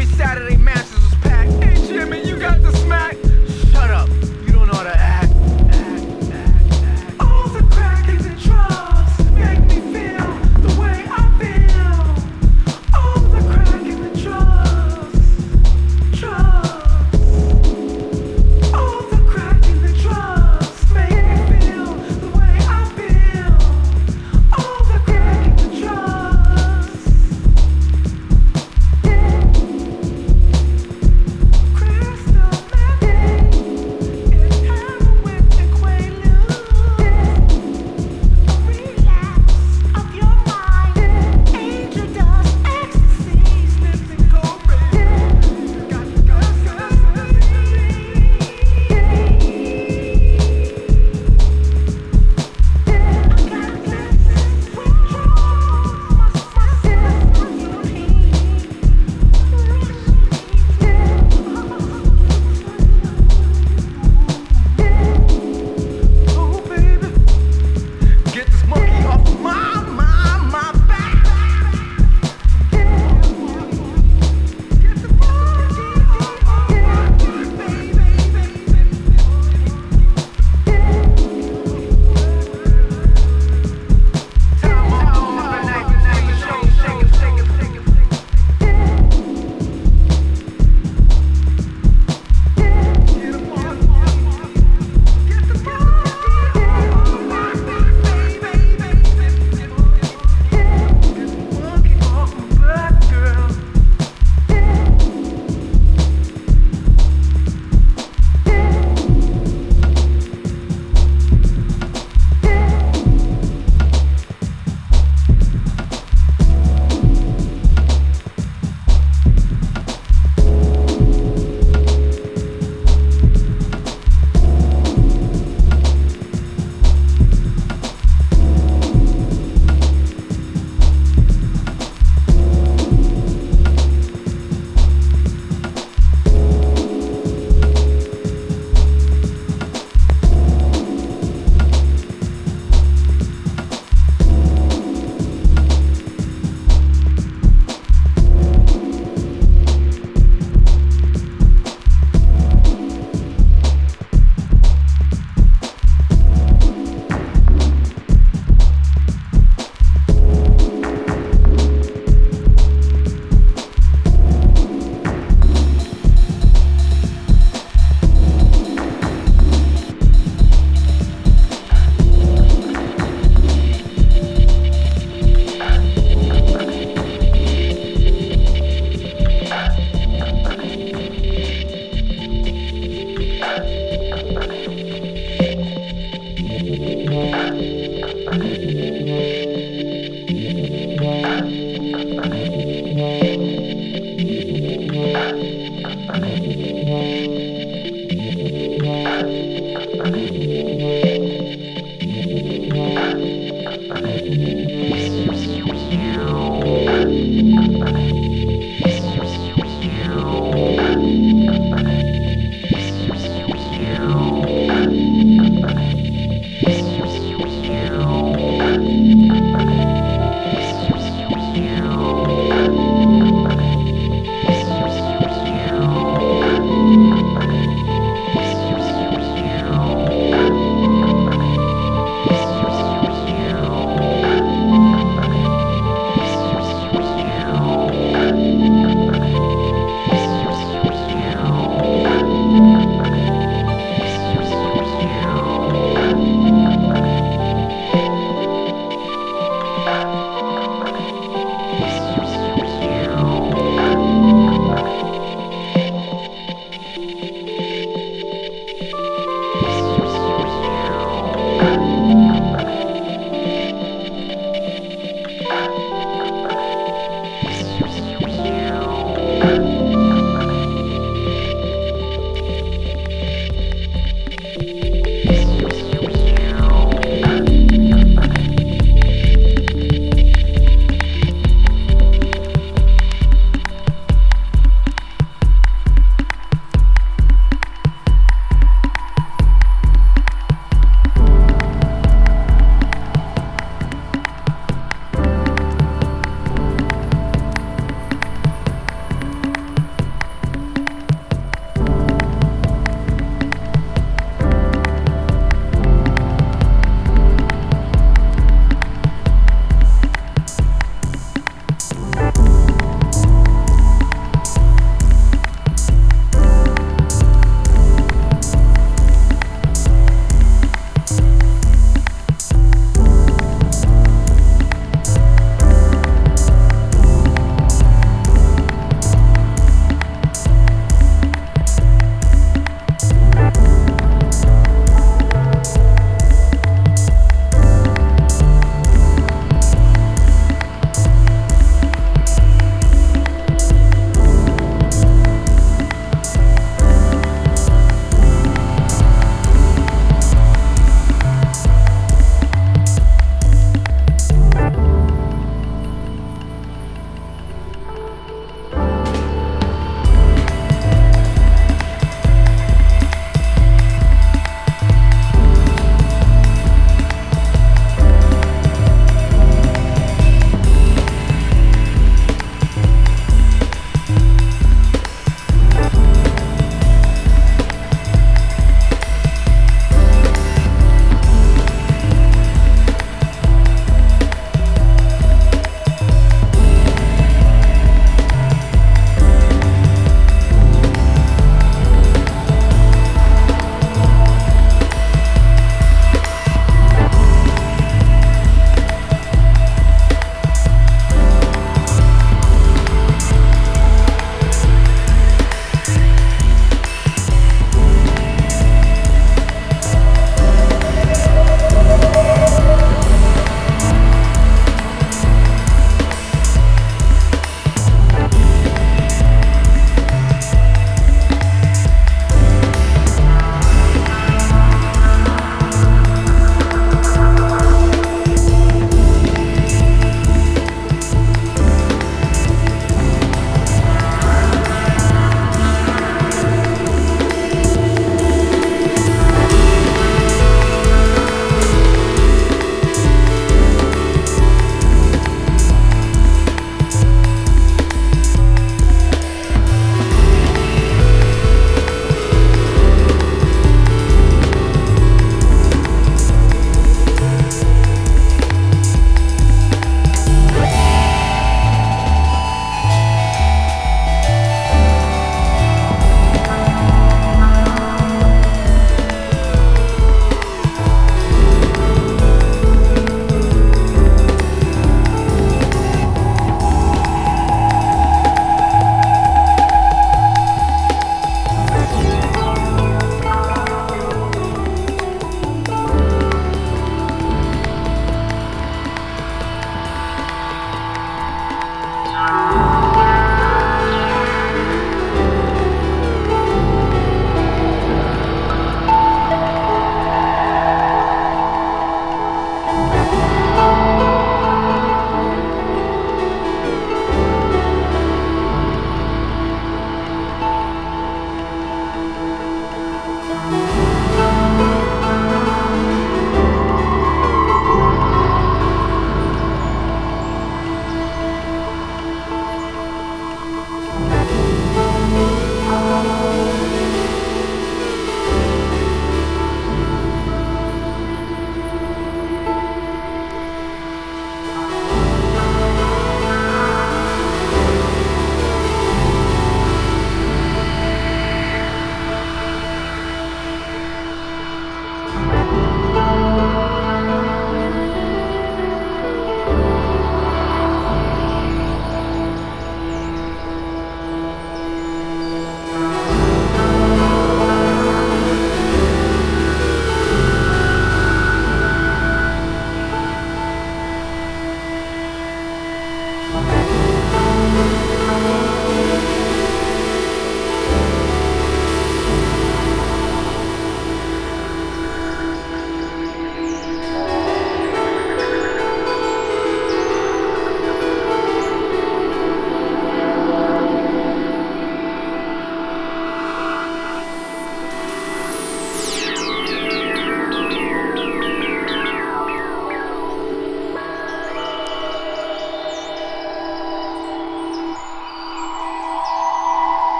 every Saturday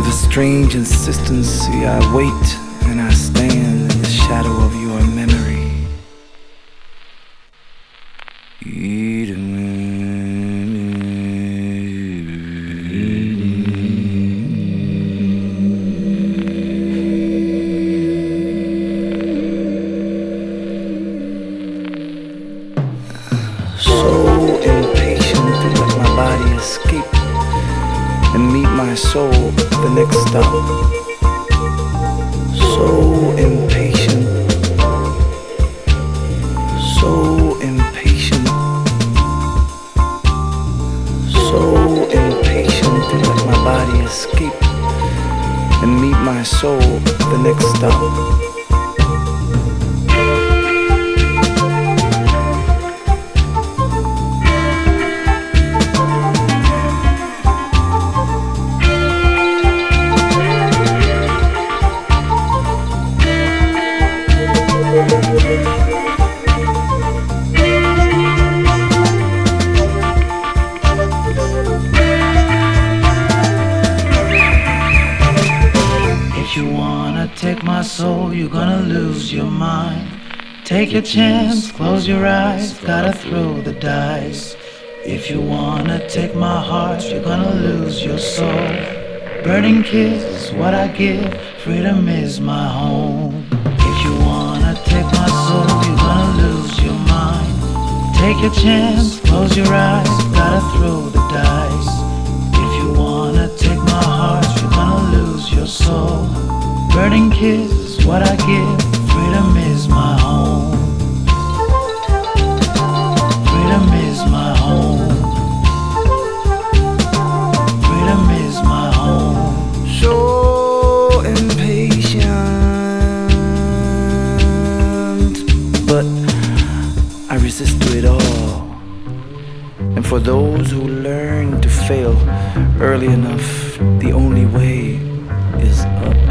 Take a is what I give, freedom is my home. If you wanna take my soul, you're gonna lose your mind. Take a chance, For those who learn to fail early enough, the only way is up